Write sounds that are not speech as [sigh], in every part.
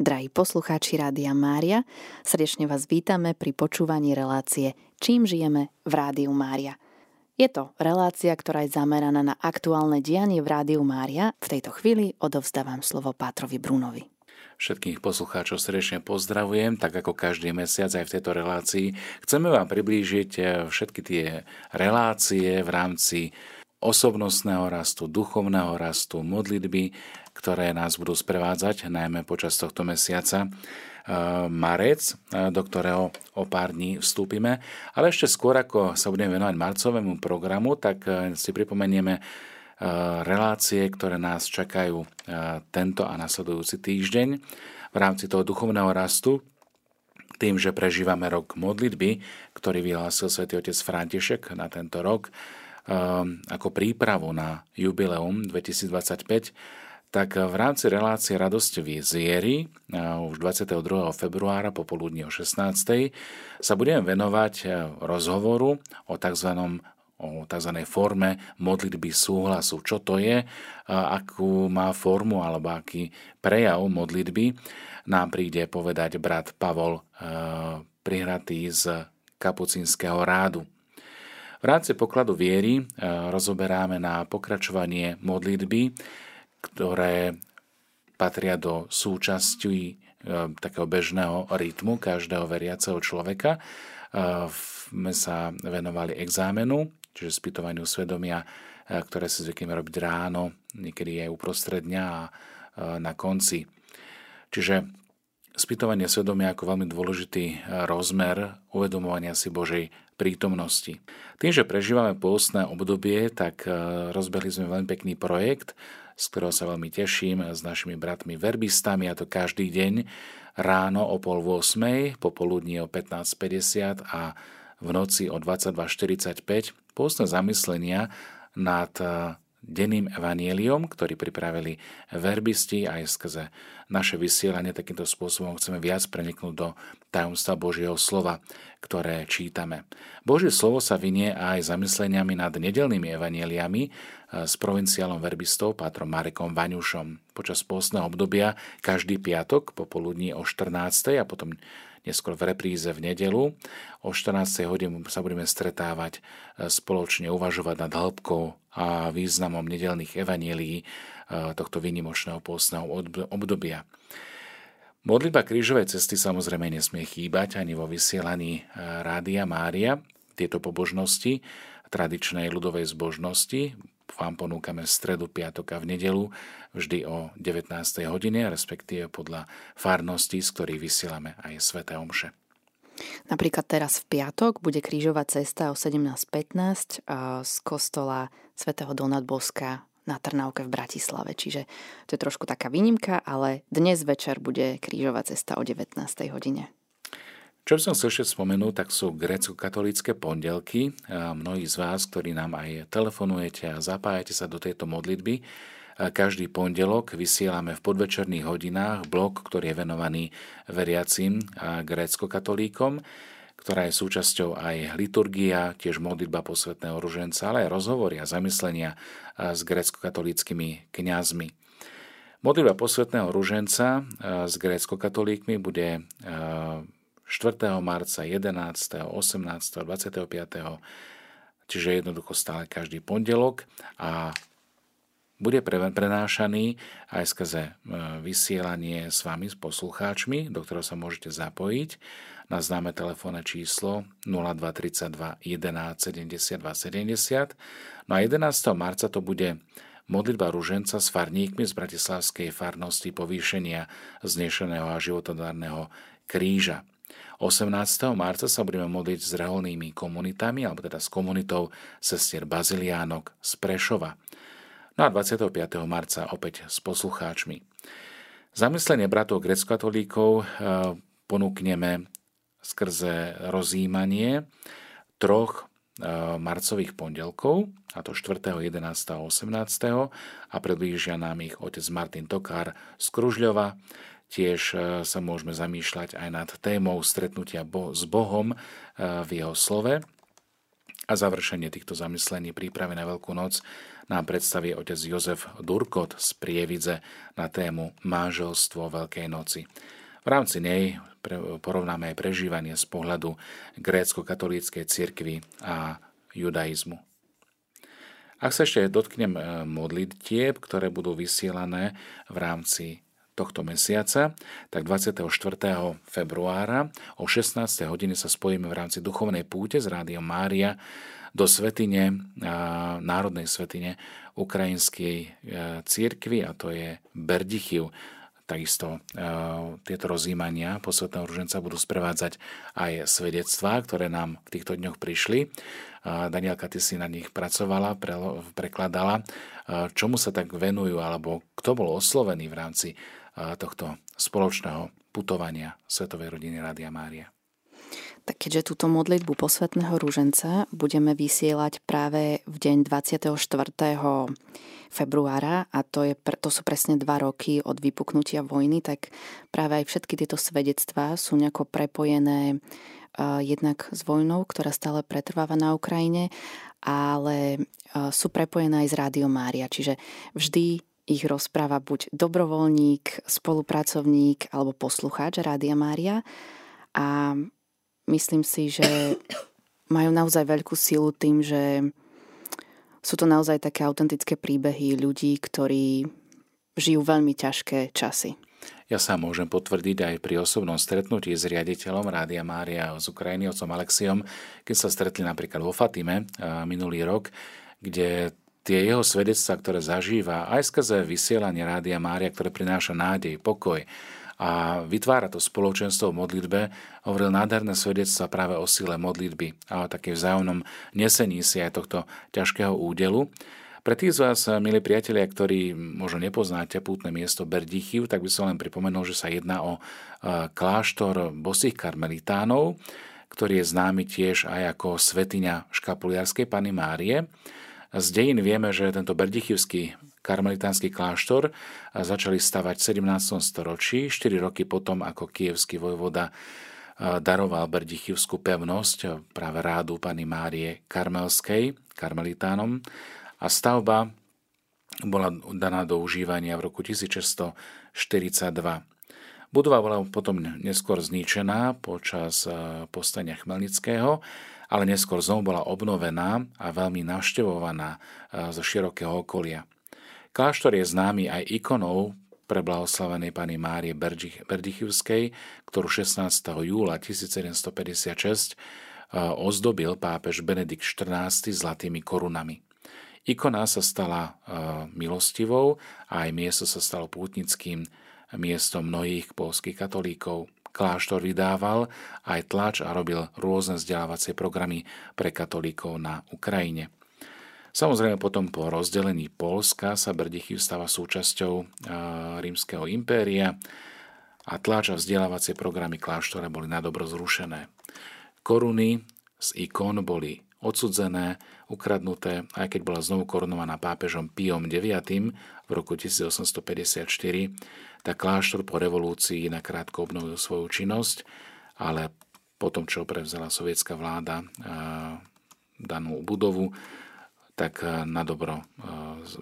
Drahí poslucháči Rádia Mária, srdečne vás vítame pri počúvaní relácie Čím žijeme v Rádiu Mária. Je to relácia, ktorá je zameraná na aktuálne dianie v Rádiu Mária. V tejto chvíli odovzdávam slovo Pátrovi Brunovi. Všetkých poslucháčov srdečne pozdravujem, tak ako každý mesiac aj v tejto relácii. Chceme vám priblížiť eh, všetky tie relácie v rámci osobnostného rastu, duchovného rastu, modlitby, ktoré nás budú sprevádzať najmä počas tohto mesiaca e, marec, e, do ktorého o pár dní vstúpime. Ale ešte skôr, ako sa budeme venovať marcovému programu, tak e, si pripomenieme relácie, ktoré nás čakajú tento a nasledujúci týždeň v rámci toho duchovného rastu tým, že prežívame rok modlitby, ktorý vyhlásil svätý otec František na tento rok, ako prípravu na jubileum 2025, tak v rámci relácie Radosť viery už 22. februára popoludní o 16. sa budeme venovať rozhovoru o tzv o tzv. forme modlitby súhlasu. Čo to je, akú má formu alebo aký prejav modlitby, nám príde povedať brat Pavol prihratý z kapucínskeho rádu. V rámci pokladu viery rozoberáme na pokračovanie modlitby, ktoré patria do súčasti e, takého bežného rytmu každého veriaceho človeka. E, sme sa venovali exámenu, čiže spýtovaniu svedomia, e, ktoré si zvykneme robiť ráno, niekedy aj uprostred dňa a na konci. Čiže spýtovanie svedomia ako veľmi dôležitý rozmer uvedomovania si Božej prítomnosti. Tým, že prežívame pôstne obdobie, tak rozbehli sme veľmi pekný projekt z ktorého sa veľmi teším s našimi bratmi verbistami a to každý deň ráno o pol 8, popoludní o 15.50 a v noci o 22.45 pôstne zamyslenia nad denným evanieliom, ktorý pripravili verbisti aj skrze naše vysielanie takýmto spôsobom chceme viac preniknúť do tajomstva Božieho slova, ktoré čítame. Božie slovo sa vynie aj zamysleniami nad nedelnými evanieliami eh, s provinciálom verbistov Pátrom Marekom Vaňušom. Počas pôstneho obdobia každý piatok popoludní o 14. a potom neskôr v repríze v nedelu. O 14. hodine sa budeme stretávať e, spoločne, uvažovať nad hĺbkou a významom nedelných evanielí e, tohto výnimočného pôstneho obdobia. Modlitba krížovej cesty samozrejme nesmie chýbať ani vo vysielaní e, Rádia Mária. Tieto pobožnosti tradičnej ľudovej zbožnosti vám ponúkame v stredu, piatok a v nedelu vždy o 19. hodine, respektíve podľa farností, z ktorých vysielame aj Sveté Omše. Napríklad teraz v piatok bude krížová cesta o 17.15 z kostola svätého Donat na Trnavke v Bratislave. Čiže to je trošku taká výnimka, ale dnes večer bude krížová cesta o 19. hodine. Čo by som chcel ešte spomenúť, tak sú grécko-katolícke pondelky. Mnohí z vás, ktorí nám aj telefonujete a zapájate sa do tejto modlitby, každý pondelok vysielame v podvečerných hodinách blok, ktorý je venovaný veriacim a grécko-katolíkom, ktorá je súčasťou aj liturgia, tiež modlitba posvetného ruženca, ale aj rozhovory a zamyslenia s grécko-katolíckými kňazmi. Modlitba posvetného ruženca s grécko-katolíkmi bude 4. marca, 11., 18., 25. Čiže jednoducho stále každý pondelok a bude prenášaný aj skrze e, vysielanie s vami, s poslucháčmi, do ktorého sa môžete zapojiť na známe telefónne číslo 0232 11 72 70. No a 11. marca to bude modlitba ruženca s farníkmi z Bratislavskej farnosti povýšenia znešeného a životodárneho kríža. 18. marca sa budeme modliť s reholnými komunitami, alebo teda s komunitou sestier Baziliánok z Prešova. No a 25. marca opäť s poslucháčmi. Zamyslenie bratov grecko-katolíkov eh, ponúkneme skrze rozjímanie troch eh, marcových pondelkov, a to 4., 11. a 18. a predlížia nám ich otec Martin Tokár z Kružľova, Tiež e, sa môžeme zamýšľať aj nad témou stretnutia s Bohom v jeho slove. A završenie týchto zamyslení prípravy na Veľkú noc nám predstaví otec Jozef Durkot z Prievidze na tému Máželstvo Veľkej noci. V rámci nej porovnáme aj prežívanie z pohľadu grécko-katolíckej cirkvi a judaizmu. Ak sa ešte dotknem e, modlitieb, ktoré budú vysielané v rámci tohto mesiaca, tak 24. februára o 16. hodine sa spojíme v rámci duchovnej púte z Rádiom Mária do svetine, národnej svetine ukrajinskej e, církvy a to je Berdichiv. Takisto e, tieto rozjímania posvetného ruženca budú sprevádzať aj svedectvá, ktoré nám v týchto dňoch prišli. Danielka, ty si na nich pracovala, prekladala. Čomu sa tak venujú, alebo kto bol oslovený v rámci tohto spoločného putovania Svetovej rodiny Rádia Mária? Tak keďže túto modlitbu posvetného rúženca budeme vysielať práve v deň 24. februára a to, je, to sú presne dva roky od vypuknutia vojny, tak práve aj všetky tieto svedectvá sú nejako prepojené jednak s vojnou, ktorá stále pretrváva na Ukrajine, ale sú prepojené aj s Rádio Mária. Čiže vždy ich rozpráva buď dobrovoľník, spolupracovník alebo poslucháč Rádia Mária. A myslím si, že [coughs] majú naozaj veľkú silu tým, že sú to naozaj také autentické príbehy ľudí, ktorí žijú veľmi ťažké časy. Ja sa môžem potvrdiť aj pri osobnom stretnutí s riaditeľom Rádia Mária z Ukrajiny, otcom Alexiom, keď sa stretli napríklad vo Fatime minulý rok, kde tie jeho svedectvá, ktoré zažíva, aj skrze vysielanie Rádia Mária, ktoré prináša nádej, pokoj a vytvára to spoločenstvo v modlitbe, hovoril nádherné svedectva práve o sile modlitby a o takej vzájomnom nesení si aj tohto ťažkého údelu. Pre tých z vás, milí priatelia, ktorí možno nepoznáte pútne miesto Berdichiv, tak by som len pripomenul, že sa jedná o kláštor bosých karmelitánov, ktorý je známy tiež aj ako svetiňa škapuliarskej Pany Márie. Z dejín vieme, že tento berdichivský karmelitánsky kláštor začali stavať v 17. storočí, 4 roky potom, ako kievský vojvoda daroval berdichivskú pevnosť práve rádu Pany Márie Karmelskej, karmelitánom a stavba bola daná do užívania v roku 1642. Budova bola potom neskôr zničená počas postania Chmelnického, ale neskôr znovu bola obnovená a veľmi navštevovaná e, zo širokého okolia. Kláštor je známy aj ikonou pre blahoslavenej pani Márie Berdichivskej, ktorú 16. júla 1756 e, ozdobil pápež Benedikt XIV zlatými korunami. Ikona sa stala e, milostivou a aj miesto sa stalo pútnickým miestom mnohých polských katolíkov. Kláštor vydával aj tlač a robil rôzne vzdelávacie programy pre katolíkov na Ukrajine. Samozrejme potom po rozdelení Polska sa Brdichy stáva súčasťou rímskeho impéria a tlač a vzdelávacie programy kláštora boli nadobro zrušené. Koruny z ikon boli odsudzené, ukradnuté, aj keď bola znovu korunovaná pápežom Piom IX v roku 1854, tak kláštor po revolúcii nakrátko obnovil svoju činnosť, ale potom, čo prevzala sovietská vláda danú budovu, tak na dobro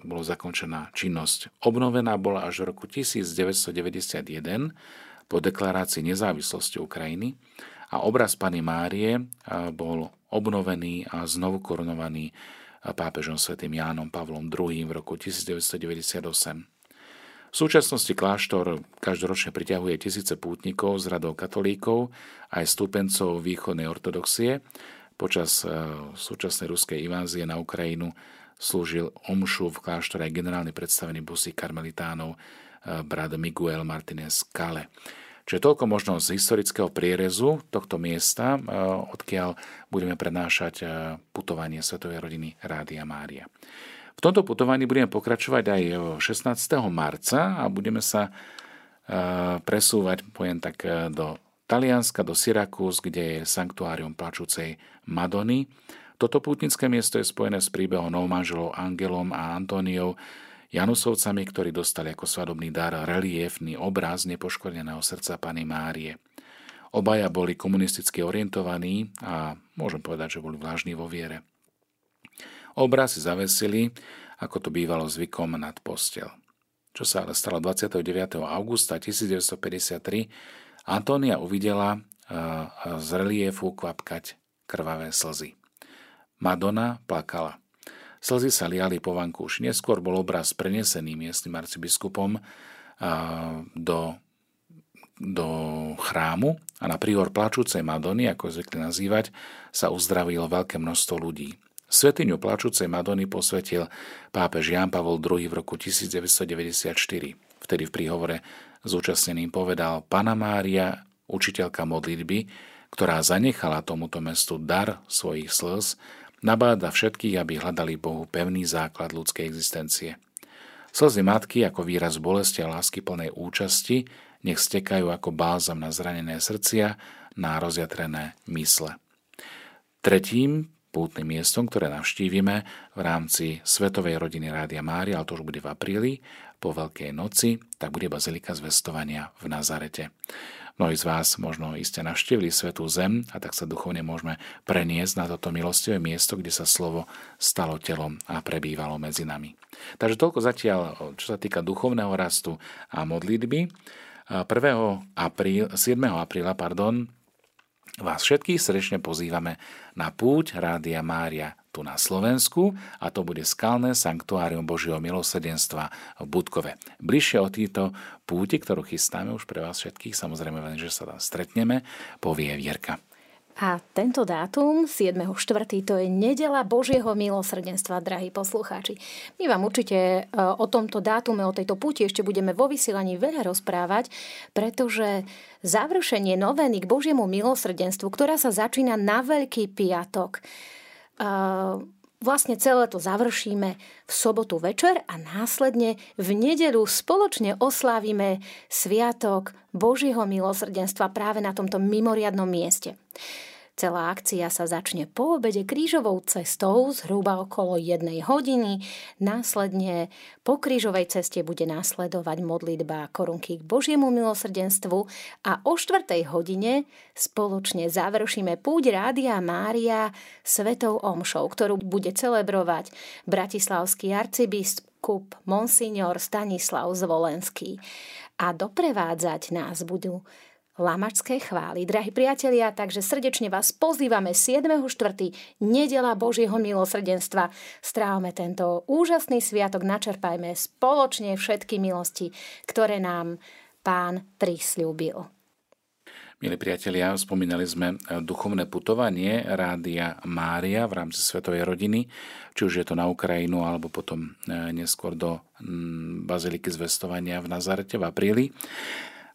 bola zakončená činnosť. Obnovená bola až v roku 1991 po deklarácii nezávislosti Ukrajiny a obraz Pany Márie bol obnovený a znovu korunovaný pápežom svätým Jánom Pavlom II v roku 1998. V súčasnosti kláštor každoročne priťahuje tisíce pútnikov z radov katolíkov aj stúpencov východnej ortodoxie. Počas e, súčasnej ruskej invázie na Ukrajinu slúžil omšu v kláštore aj generálny predstavený busy karmelitánov e, brat Miguel Martinez Kale. Čiže toľko možno z historického prierezu tohto miesta, eh, odkiaľ budeme prednášať eh, putovanie Svetovej rodiny Rádia Mária. V tomto putovaní budeme pokračovať aj 16. marca a budeme sa eh, presúvať, poviem tak, do Talianska, do Syrakus, kde je sanktuárium plačúcej Madony. Toto pútnické miesto je spojené s príbehom manželov Angelom a Antóniou, Janusovcami, ktorí dostali ako svadobný dar reliefný obraz nepoškodeného srdca Pany Márie. Obaja boli komunisticky orientovaní a môžem povedať, že boli vlážni vo viere. Obraz si zavesili, ako to bývalo zvykom, nad postel. Čo sa ale stalo 29. augusta 1953, Antónia uvidela z reliefu kvapkať krvavé slzy. Madonna plakala. Slzy sa liali po vankúši. Neskôr bol obraz prenesený miestnym arcibiskupom do do chrámu a na príhor plačúcej Madony, ako zvykli nazývať, sa uzdravilo veľké množstvo ľudí. Svetiňu plačúcej Madony posvetil pápež Jan Pavol II v roku 1994. Vtedy v príhovore zúčastneným povedal Pana Mária, učiteľka modlitby, ktorá zanechala tomuto mestu dar svojich slz, nabáda všetkých, aby hľadali Bohu pevný základ ľudskej existencie. Slzy matky ako výraz bolesti a lásky plnej účasti nech stekajú ako bálzam na zranené srdcia, na rozjatrené mysle. Tretím pútnym miestom, ktoré navštívime v rámci Svetovej rodiny Rádia Mária, ale to už bude v apríli, po Veľkej noci, tak bude Bazilika zvestovania v Nazarete. Mnohí z vás možno iste navštívili Svetú Zem a tak sa duchovne môžeme preniesť na toto milostivé miesto, kde sa slovo stalo telom a prebývalo medzi nami. Takže toľko zatiaľ, čo sa týka duchovného rastu a modlitby. 1. Apríl, 7. apríla pardon, vás všetkých srdečne pozývame na púť Rádia Mária tu na Slovensku a to bude skalné sanktuárium Božieho milosedenstva v Budkove. Bližšie o týto púti, ktorú chystáme už pre vás všetkých, samozrejme, že sa tam stretneme, povie Vierka. A tento dátum, 7.4., to je nedela Božieho milosrdenstva, drahí poslucháči. My vám určite e, o tomto dátume, o tejto puti ešte budeme vo vysielaní veľa rozprávať, pretože završenie novény k Božiemu milosrdenstvu, ktorá sa začína na Veľký piatok, vlastne celé to završíme v sobotu večer a následne v nedelu spoločne oslávime Sviatok Božieho milosrdenstva práve na tomto mimoriadnom mieste. Celá akcia sa začne po obede krížovou cestou zhruba okolo jednej hodiny. Následne po krížovej ceste bude následovať modlitba korunky k Božiemu milosrdenstvu a o štvrtej hodine spoločne završíme púť Rádia Mária Svetou Omšou, ktorú bude celebrovať bratislavský arcibiskup Monsignor Stanislav Zvolenský. A doprevádzať nás budú lamačské chvály. Drahí priatelia, takže srdečne vás pozývame 7.4. nedela Božieho milosrdenstva. Strávame tento úžasný sviatok, načerpajme spoločne všetky milosti, ktoré nám Pán prisľúbil. Milí priatelia, spomínali sme duchovné putovanie Rádia Mária v rámci Svetovej rodiny, či už je to na Ukrajinu, alebo potom e, neskôr do Baziliky zvestovania v Nazarete v apríli.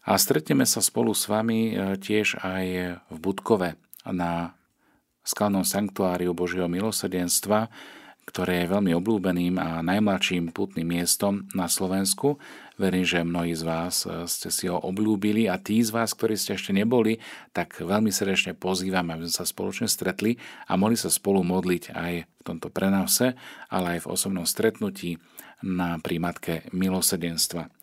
A stretneme sa spolu s vami e, tiež aj v Budkove na skalnom sanktuáriu Božieho milosrdenstva, ktoré je veľmi obľúbeným a najmladším putným miestom na Slovensku. Verím, že mnohí z vás e, ste si ho obľúbili a tí z vás, ktorí ste ešte neboli, tak veľmi srdečne pozývam, aby sme sa spoločne stretli a mohli sa spolu modliť aj v tomto prenavse, ale aj v osobnom stretnutí na prímatke milosedenstva.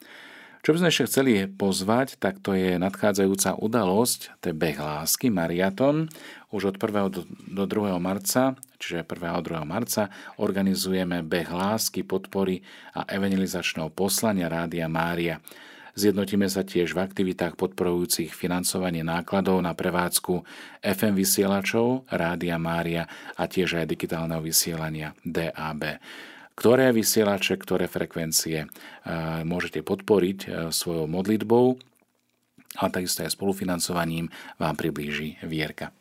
Čo by sme ešte chceli pozvať, tak to je nadchádzajúca udalosť, to je beh lásky, mariaton. Už od 1. do, do 2. marca, čiže 1. a 2. marca, organizujeme beh lásky, podpory a evangelizačného poslania Rádia Mária. Zjednotíme sa tiež v aktivitách podporujúcich financovanie nákladov na prevádzku FM vysielačov Rádia Mária a tiež aj digitálneho vysielania DAB ktoré vysielače, ktoré frekvencie e, môžete podporiť e, svojou modlitbou a takisto aj spolufinancovaním vám priblíži Vierka.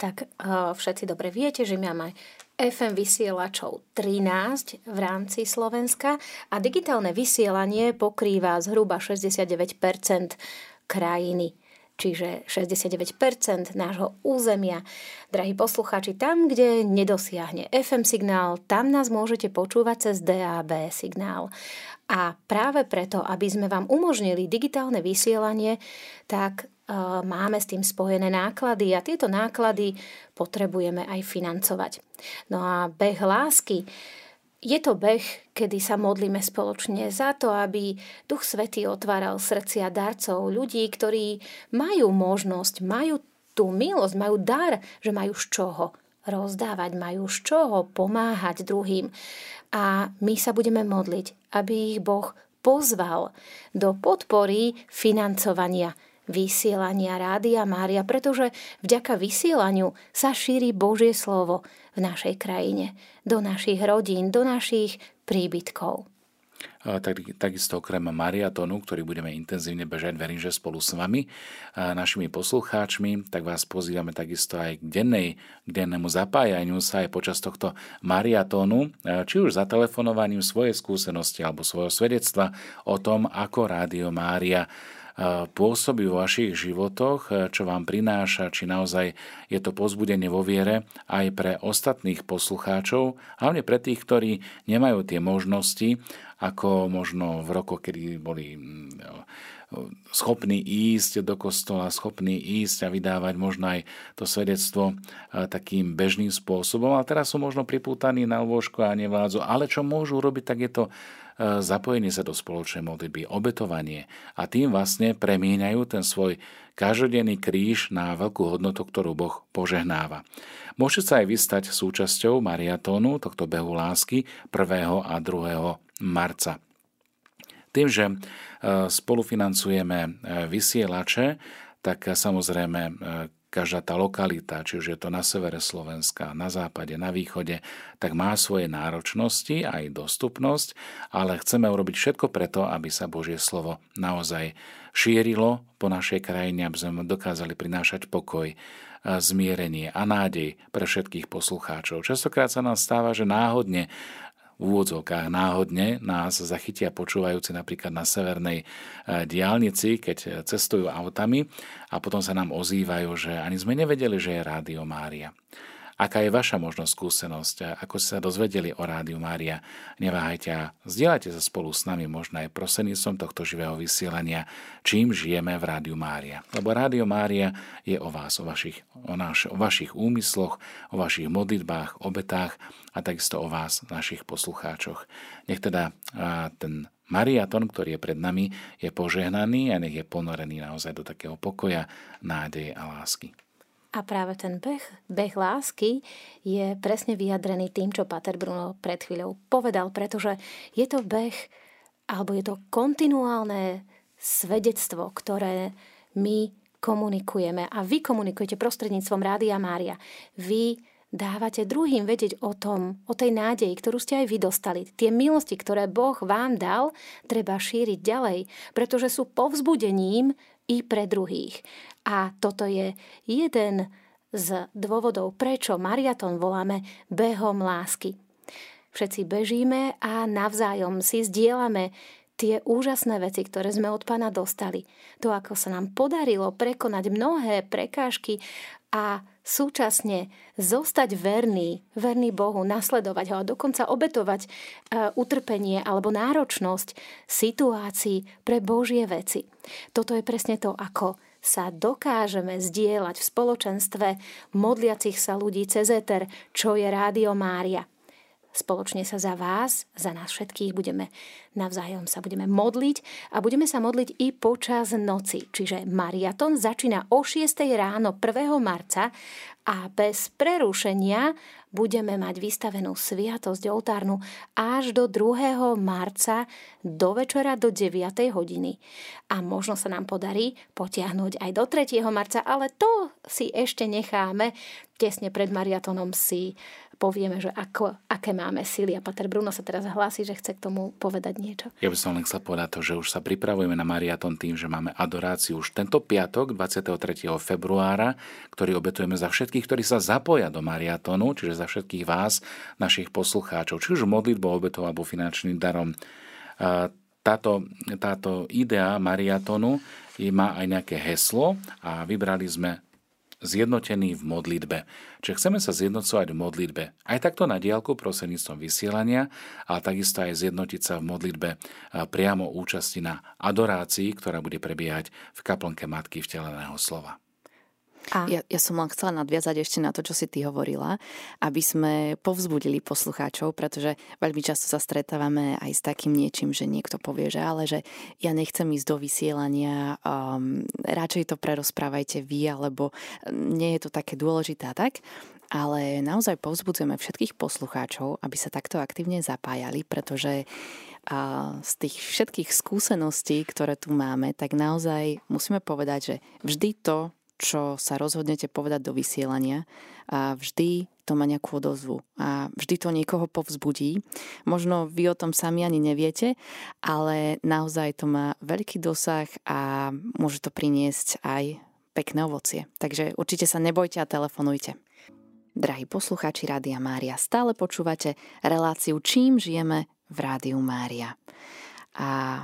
Tak e, všetci dobre viete, že máme FM vysielačov 13 v rámci Slovenska a digitálne vysielanie pokrýva zhruba 69% krajiny čiže 69% nášho územia. Drahí poslucháči, tam, kde nedosiahne FM signál, tam nás môžete počúvať cez DAB signál. A práve preto, aby sme vám umožnili digitálne vysielanie, tak e, máme s tým spojené náklady a tieto náklady potrebujeme aj financovať. No a beh lásky Je to beh, kedy sa modlíme spoločne za to, aby Duch Svetý otváral srdcia darcov, ľudí, ktorí majú možnosť, majú tú milosť, majú dar, že majú z čoho rozdávať, majú z čoho pomáhať druhým. A my sa budeme modliť, aby ich Boh pozval do podpory financovania vysielania Rádia Mária, pretože vďaka vysielaniu sa šíri Božie slovo v našej krajine, do našich rodín, do našich príbytkov. Tak, takisto okrem mariatonu, ktorý budeme intenzívne bežať, verím, že spolu s vami, našimi poslucháčmi, tak vás pozývame takisto aj k, dennej, k dennému zapájaniu sa aj počas tohto mariatónu, či už za telefonovaním svojej skúsenosti alebo svojho svedectva o tom, ako Rádio Mária pôsobí vo vašich životoch, čo vám prináša, či naozaj je to pozbudenie vo viere aj pre ostatných poslucháčov, hlavne pre tých, ktorí nemajú tie možnosti, ako možno v rokoch, kedy boli schopní ísť do kostola, schopní ísť a vydávať možno aj to svedectvo takým bežným spôsobom. A teraz sú možno pripútaní na lôžko a nevládzu. Ale čo môžu robiť, tak je to zapojenie sa do spoločnej modlitby, obetovanie a tým vlastne premieňajú ten svoj každodenný kríž na veľkú hodnotu, ktorú Boh požehnáva. Môžete sa aj vystať súčasťou mariatónu tohto behu lásky 1. a 2. marca. Tým, že e, spolufinancujeme e, vysielače, tak samozrejme e, každá tá lokalita, či už je to na severe Slovenska, na západe, na východe, tak má svoje náročnosti aj dostupnosť, ale chceme urobiť všetko preto, aby sa Božie slovo naozaj šírilo po našej krajine, aby sme dokázali prinášať pokoj, zmierenie a nádej pre všetkých poslucháčov. Častokrát sa nám stáva, že náhodne úvodzovkách náhodne nás zachytia počúvajúci napríklad na severnej e, diálnici, keď cestujú autami a potom sa nám ozývajú, že ani sme nevedeli, že je Rádio Mária. Aká je vaša možnosť, skúsenosť? Ako ste sa dozvedeli o Rádiu Mária? Neváhajte a zdieľajte sa spolu s nami možno aj prosenicom tohto živého vysielania, čím žijeme v Rádiu Mária. Lebo Rádio Mária je o vás, o vašich, o, naš, o vašich úmysloch, o vašich modlitbách, obetách a takisto o vás, našich poslucháčoch. Nech teda ten Mariaton, ktorý je pred nami, je požehnaný a nech je ponorený naozaj do takého pokoja, nádeje a lásky. A práve ten beh, beh lásky je presne vyjadrený tým, čo Pater Bruno pred chvíľou povedal, pretože je to beh, alebo je to kontinuálne svedectvo, ktoré my komunikujeme a vy komunikujete prostredníctvom Rádia Mária. Vy dávate druhým vedieť o tom, o tej nádeji, ktorú ste aj vy dostali. Tie milosti, ktoré Boh vám dal, treba šíriť ďalej, pretože sú povzbudením i pre druhých. A toto je jeden z dôvodov, prečo mariaton voláme behom lásky. Všetci bežíme a navzájom si zdieľame tie úžasné veci, ktoré sme od pána dostali. To, ako sa nám podarilo prekonať mnohé prekážky a súčasne zostať verný, verný Bohu, nasledovať ho a dokonca obetovať e, utrpenie alebo náročnosť situácií pre Božie veci. Toto je presne to, ako sa dokážeme zdieľať v spoločenstve modliacich sa ľudí cez Eter, čo je Rádio Mária. Spoločne sa za vás, za nás všetkých budeme navzájom sa budeme modliť a budeme sa modliť i počas noci. Čiže mariaton začína o 6 ráno 1. marca a bez prerušenia budeme mať vystavenú sviatosť oltárnu až do 2. marca do večera do 9. hodiny. A možno sa nám podarí potiahnuť aj do 3. marca, ale to si ešte necháme. Tesne pred mariatonom si povieme, že ako, aké máme síly. A Pater Bruno sa teraz hlási, že chce k tomu povedať niečo. Ja by som len chcel povedať to, že už sa pripravujeme na mariaton tým, že máme adoráciu už tento piatok, 23. februára, ktorý obetujeme za všetkých, ktorí sa zapoja do mariatonu, čiže za všetkých vás, našich poslucháčov, či už modlitbou, obetou alebo finančným darom. Táto, táto idea mariatonu má aj nejaké heslo a vybrali sme zjednotení v modlitbe. Čiže chceme sa zjednocovať v modlitbe. Aj takto na diálku prosenictvom vysielania, ale takisto aj zjednotiť sa v modlitbe priamo účasti na adorácii, ktorá bude prebiehať v kaplnke Matky vteleného slova. A... Ja, ja som len chcela nadviazať ešte na to, čo si ty hovorila, aby sme povzbudili poslucháčov, pretože veľmi často sa stretávame aj s takým niečím, že niekto povie, že ale že ja nechcem ísť do vysielania, um, radšej to prerozprávajte vy, alebo nie je to také dôležité a tak ale naozaj povzbudzujeme všetkých poslucháčov, aby sa takto aktívne zapájali, pretože z tých všetkých skúseností, ktoré tu máme, tak naozaj musíme povedať, že vždy to, čo sa rozhodnete povedať do vysielania, a vždy to má nejakú odozvu a vždy to niekoho povzbudí. Možno vy o tom sami ani neviete, ale naozaj to má veľký dosah a môže to priniesť aj pekné ovocie. Takže určite sa nebojte a telefonujte. Drahí poslucháči Rádia Mária, stále počúvate reláciu Čím žijeme v Rádiu Mária. A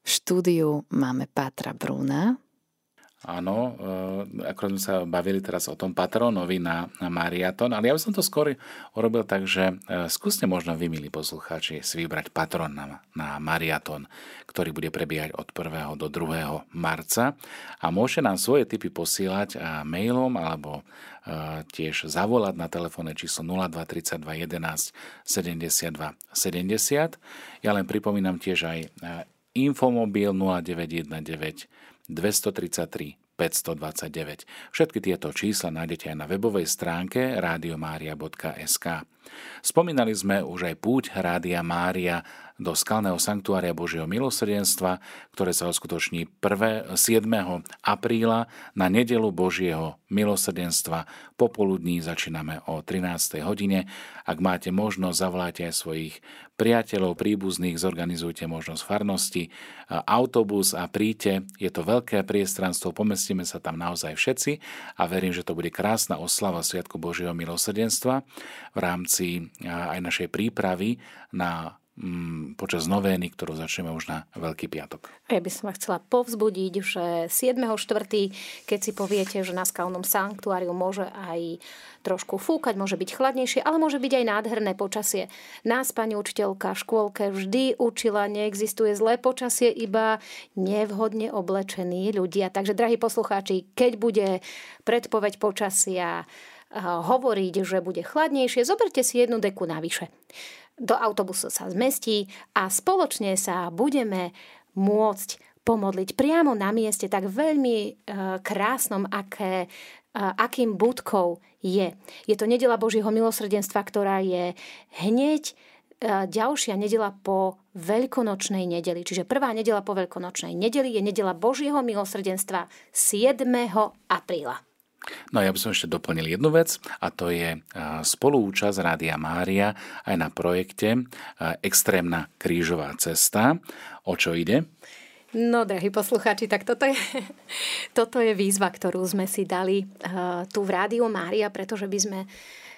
v štúdiu máme Pátra Brúna, Áno, e, ako sme sa bavili teraz o tom patronovi na, na Mariaton, ale ja by som to skôr urobil tak, že e, skúste možno vy, milí poslucháči, si vybrať patron na, na Mariaton, ktorý bude prebiehať od 1. do 2. marca a môžete nám svoje tipy posielať mailom alebo e, tiež zavolať na telefónne číslo 0232 11 72 70. Ja len pripomínam tiež aj infomobil 0919 233 529. Všetky tieto čísla nájdete aj na webovej stránke radiomaria.sk. Spomínali sme už aj púť Rádia Mária do skalného sanktuária Božieho milosrdenstva, ktoré sa uskutoční 1. 7. apríla na nedelu Božieho milosrdenstva. Popoludní začíname o 13. hodine. Ak máte možnosť, zavolajte aj svojich priateľov, príbuzných, zorganizujte možnosť farnosti, autobus a príďte. Je to veľké priestranstvo, pomestíme sa tam naozaj všetci a verím, že to bude krásna oslava Sviatku Božieho milosrdenstva v rámci aj našej prípravy na počas novény, ktorú začneme už na Veľký piatok. Ja by som vás chcela povzbudiť, že 7.4., keď si poviete, že na skalnom sanktuáriu môže aj trošku fúkať, môže byť chladnejšie, ale môže byť aj nádherné počasie. Nás pani učiteľka v škôlke vždy učila, neexistuje zlé počasie, iba nevhodne oblečení ľudia. Takže, drahí poslucháči, keď bude predpoveď počasia hovoriť, že bude chladnejšie, zoberte si jednu deku navyše do autobusu sa zmestí a spoločne sa budeme môcť pomodliť priamo na mieste, tak veľmi e, krásnom, aké, e, akým budkou je. Je to nedela Božieho milosrdenstva, ktorá je hneď e, ďalšia nedela po veľkonočnej nedeli. Čiže prvá nedela po veľkonočnej nedeli je nedela Božieho milosrdenstva 7. apríla. No a ja by som ešte doplnil jednu vec a to je spolúčasť Rádia Mária aj na projekte Extrémna krížová cesta. O čo ide? No, drahí poslucháči, tak toto je, [laughs] toto je výzva, ktorú sme si dali tu v Rádiu Mária, pretože by sme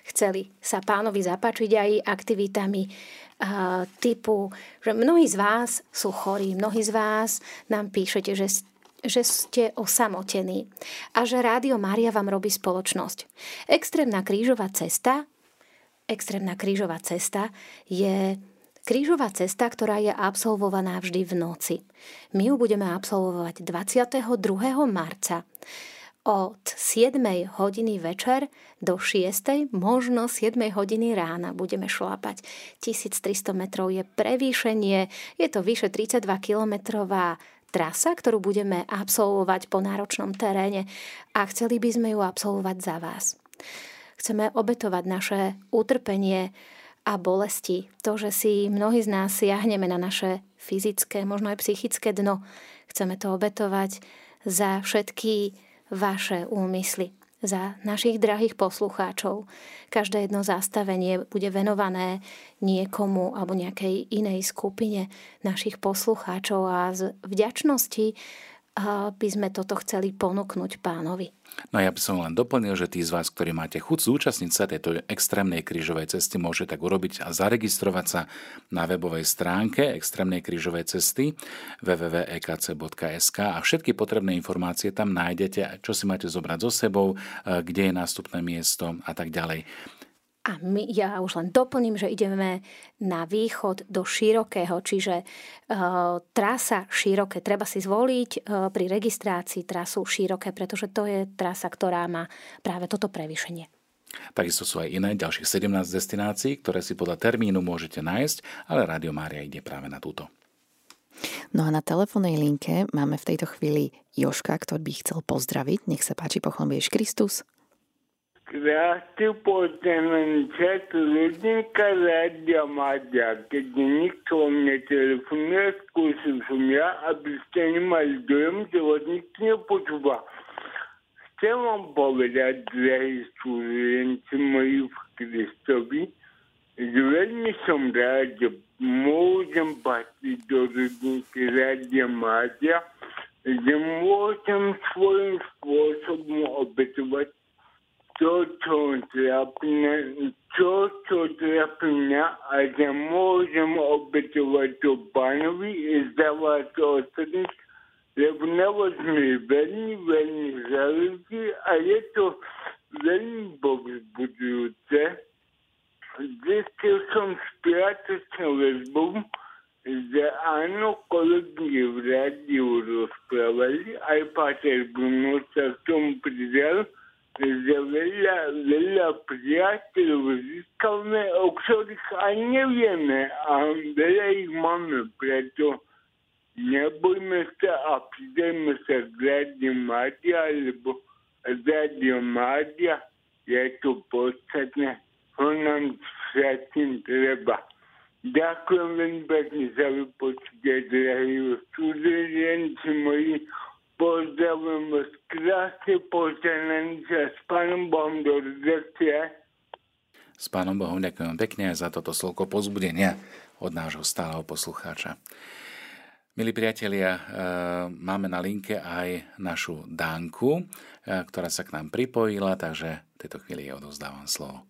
chceli sa pánovi zapáčiť aj aktivitami typu, že mnohí z vás sú chorí, mnohí z vás nám píšete, že že ste osamotení a že Rádio Mária vám robí spoločnosť. Extrémna krížová cesta, extrémna krížová cesta je krížová cesta, ktorá je absolvovaná vždy v noci. My ju budeme absolvovať 22. marca od 7 hodiny večer do 6, možno 7 hodiny rána budeme šlapať. 1300 metrov je prevýšenie, je to vyše 32 kilometrová trasa, ktorú budeme absolvovať po náročnom teréne a chceli by sme ju absolvovať za vás. Chceme obetovať naše utrpenie a bolesti. To, že si mnohí z nás siahneme na naše fyzické, možno aj psychické dno. Chceme to obetovať za všetky vaše úmysly za našich drahých poslucháčov. Každé jedno zastavenie bude venované niekomu alebo nejakej inej skupine našich poslucháčov a z vďačnosti by sme toto chceli ponúknuť pánovi. No ja by som len doplnil, že tí z vás, ktorí máte chuť zúčastniť sa tejto extrémnej krížovej cesty, môže tak urobiť a zaregistrovať sa na webovej stránke extrémnej krížovej cesty www.ekc.sk a všetky potrebné informácie tam nájdete, čo si máte zobrať so sebou, e, kde je nástupné miesto a tak ďalej. A my, ja už len doplním, že ideme na východ do širokého, čiže uh, trasa široké. Treba si zvoliť uh, pri registrácii trasu široké, pretože to je trasa, ktorá má práve toto prevýšenie. Takisto sú aj iné, ďalších 17 destinácií, ktoré si podľa termínu môžete nájsť, ale Rádio Mária ide práve na túto. No a na telefónnej linke máme v tejto chvíli Joška, ktorý by chcel pozdraviť. Nech sa páči, pochlobieš Kristus. Krásny pozdravím čas rodinka Rádia Mádia. Keď nikto mne telefonuje, skúsil som ja, aby ste nemali dojem, že vás nikto nepočúva. Chcem vám povedať, drahí študenti moji v Kristovi, že veľmi som rád, že môžem patriť do rodinky Rádia Mádia, že môžem svojím spôsobom obetovať to, čo trápi to, čo trápi mňa a že môžem obetovať to pánovi i zdávať to ostatných, lebo na vás mi veľmi, veľmi záleží a je to veľmi povzbudujúce. Zistil som s priateľskou väzbou, že áno, kolegy v rádiu rozprávali, aj Pater Bruno sa k tomu pridal, že veľa, veľa priateľov získame, o ktorých ani nevieme a veľa ich máme, preto nebojme sa a pridajme sa k Rádiu Mádia, lebo Rádio Mádia je to podstatné, čo nám všetkým treba. Ďakujem veľmi pekne Pozdravujem vás krásne požehnaný s Pánom Bohom do. S Pánom Bohom ďakujem pekne za toto slovko pozbudenia od nášho stáleho poslucháča. Milí priatelia, e, máme na linke aj našu Dánku, e, ktorá sa k nám pripojila, takže v tejto chvíli jej odovzdávam slovo.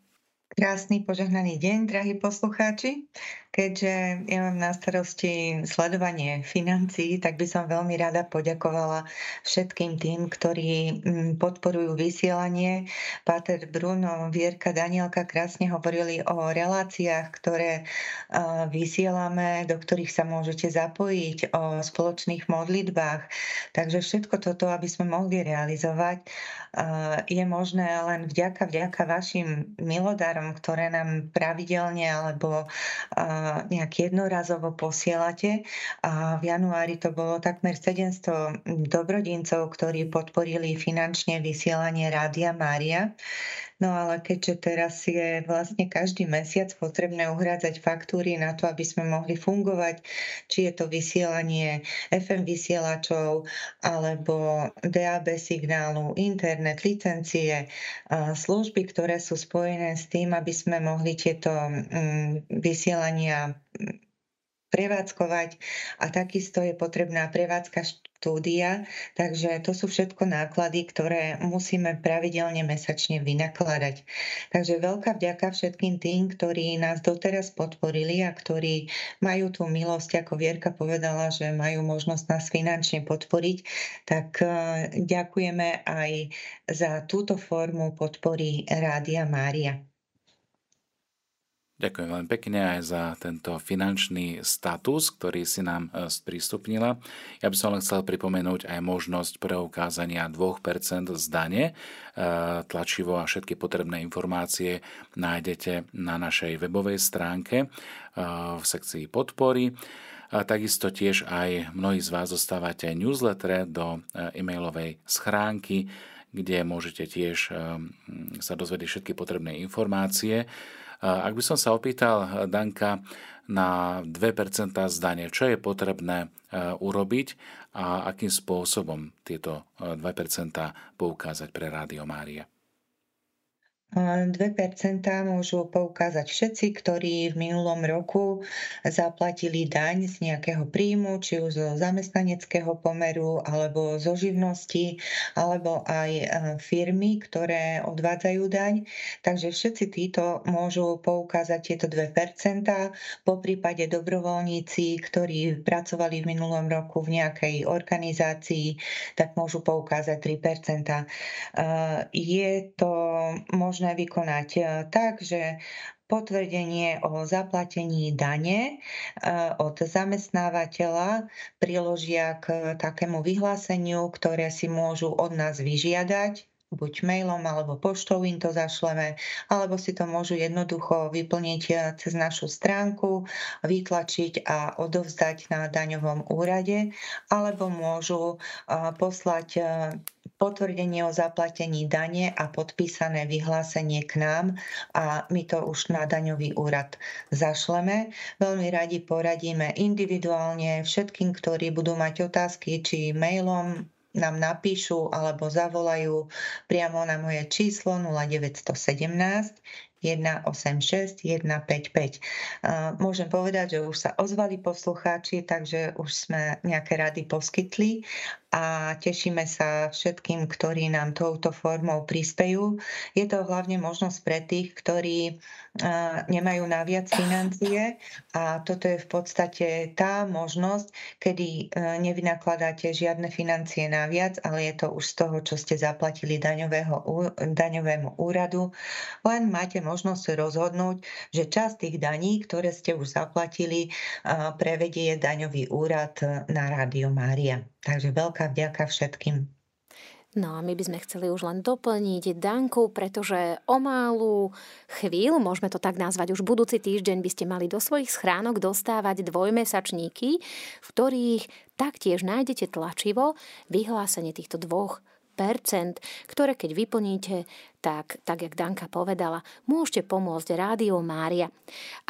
Krásny požehnaný deň, drahí poslucháči. Keďže ja mám na starosti sledovanie financií, tak by som veľmi rada poďakovala všetkým tým, ktorí mm, podporujú vysielanie. Páter Bruno, Vierka, Danielka krásne hovorili o reláciách, ktoré vysielame, do ktorých sa môžete zapojiť, o spoločných modlitbách. Takže všetko toto, aby sme mohli realizovať, je možné len vďaka, vďaka vašim milodárom, ktoré nám pravidelne alebo nejak jednorazovo posielate. A v januári to bolo takmer 700 dobrodincov, ktorí podporili finančne vysielanie Rádia Mária. No ale keďže teraz je vlastne každý mesiac potrebné uhrádzať faktúry na to, aby sme mohli fungovať, či je to vysielanie FM vysielačov alebo DAB signálu, internet, licencie, služby, ktoré sú spojené s tým, aby sme mohli tieto mm, vysielania prevádzkovať a takisto je potrebná prevádzka štúdia, takže to sú všetko náklady, ktoré musíme pravidelne mesačne vynakladať. Takže veľká vďaka všetkým tým, ktorí nás doteraz podporili a ktorí majú tú milosť, ako Vierka povedala, že majú možnosť nás finančne podporiť, tak eh, ďakujeme aj za túto formu podpory Rádia Mária. Ďakujem veľmi pekne aj za tento finančný status, ktorý si nám e, sprístupnila. Ja by som len chcel pripomenúť aj možnosť preukázania 2% z dane. E, tlačivo a všetky potrebné informácie nájdete na našej webovej stránke e, v sekcii podpory. A takisto tiež aj mnohí z vás dostávate newsletter do e-mailovej schránky, kde môžete tiež sa dozvedieť všetky potrebné informácie ak by som sa opýtal Danka na 2% zdanie, čo je potrebné e, urobiť a akým spôsobom tieto 2% e, poukázať pre Rádio Mária? 2% môžu poukázať všetci, ktorí v minulom roku zaplatili daň z nejakého príjmu, či už zo zamestnaneckého pomeru, alebo zo živnosti, alebo aj e, firmy, ktoré odvádzajú daň. Takže všetci títo môžu poukázať tieto 2%, po prípade dobrovoľníci, ktorí pracovali v minulom roku v nejakej organizácii, tak môžu poukázať 3%. E, je to možné vykonať tak, že potvrdenie o zaplatení dane od zamestnávateľa priložia k takému vyhláseniu, ktoré si môžu od nás vyžiadať. Buď mailom alebo poštou im to zašleme, alebo si to môžu jednoducho vyplniť eh, cez našu stránku, vytlačiť a odovzdať na daňovom úrade, alebo môžu poslať potvrdenie o zaplatení dane a podpísané vyhlásenie k nám a my to už na daňový úrad zašleme. Veľmi radi poradíme individuálne všetkým, ktorí budú mať otázky, či mailom, nám napíšu alebo zavolajú priamo na moje číslo 0917 186 155. Môžem povedať, že už sa ozvali poslucháči, takže už sme nejaké rady poskytli a tešíme sa všetkým, ktorí nám touto formou prispejú. Je to hlavne možnosť pre tých, ktorí nemajú naviac financie a toto je v podstate tá možnosť, kedy e, nevynakladáte žiadne financie naviac, ale je to už z toho, čo ste zaplatili daňového, daňovému úradu. Len máte možnosť rozhodnúť, že časť tých daní, ktoré ste už zaplatili, prevedie daňový úrad na Rádio Mária. Takže veľká vďaka všetkým. No a my by sme chceli už len doplniť Danku, pretože o malú chvíľu, môžeme to tak nazvať, už budúci týždeň by ste mali do svojich schránok dostávať dvojmesačníky, v ktorých taktiež nájdete tlačivo vyhlásenie týchto dvoch ktoré keď vyplníte, tak, tak jak Danka povedala, môžete pomôcť Rádio Mária.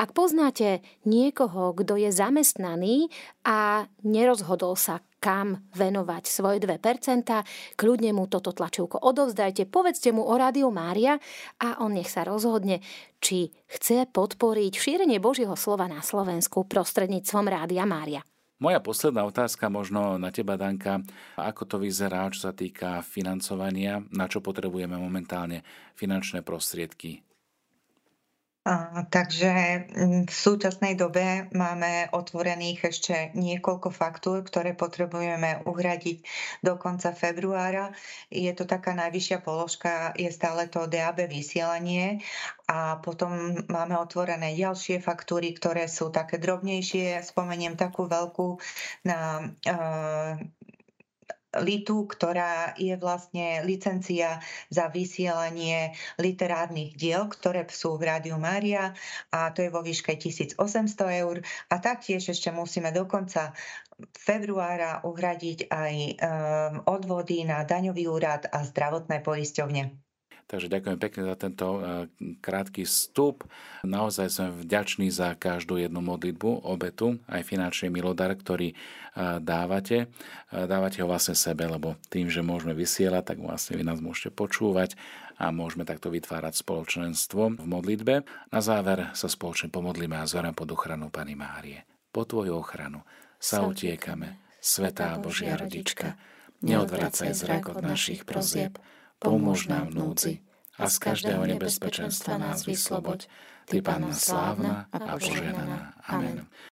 Ak poznáte niekoho, kto je zamestnaný a nerozhodol sa, kam venovať svoje 2%, kľudne mu toto tlačivko odovzdajte, povedzte mu o Rádio Mária a on nech sa rozhodne, či chce podporiť šírenie Božieho slova na Slovensku prostredníctvom Rádia Mária. Moja posledná otázka možno na teba, Danka. Ako to vyzerá, čo sa týka financovania? Na čo potrebujeme momentálne finančné prostriedky? Takže v súčasnej dobe máme otvorených ešte niekoľko faktúr, ktoré potrebujeme uhradiť do konca februára. Je to taká najvyššia položka, je stále to DAB vysielanie a potom máme otvorené ďalšie faktúry, ktoré sú také drobnejšie. Spomeniem takú veľkú na Litu, ktorá je vlastne licencia za vysielanie literárnych diel, ktoré sú v Rádiu Mária a to je vo výške 1800 eur. A taktiež ešte musíme do konca februára uhradiť aj um, odvody na daňový úrad a zdravotné poisťovne. Takže ďakujem pekne za tento e, krátky vstup. Naozaj som vďačný za každú jednu modlitbu, obetu, aj finančný milodar, ktorý e, dávate. E, dávate ho vlastne sebe, lebo tým, že môžeme vysielať, tak vlastne vy nás môžete počúvať a môžeme takto vytvárať spoločenstvo v modlitbe. Na záver sa spoločne pomodlíme a zorem pod ochranu Pani Márie. Po Tvoju ochranu sa utiekame, Svetá Božia Rodička, neodvracaj zrak od našich prozieb, pomôž nám v núdzi a z každého nebezpečenstva nás vysloboď. Ty, Panna slávna a poženaná. Amen.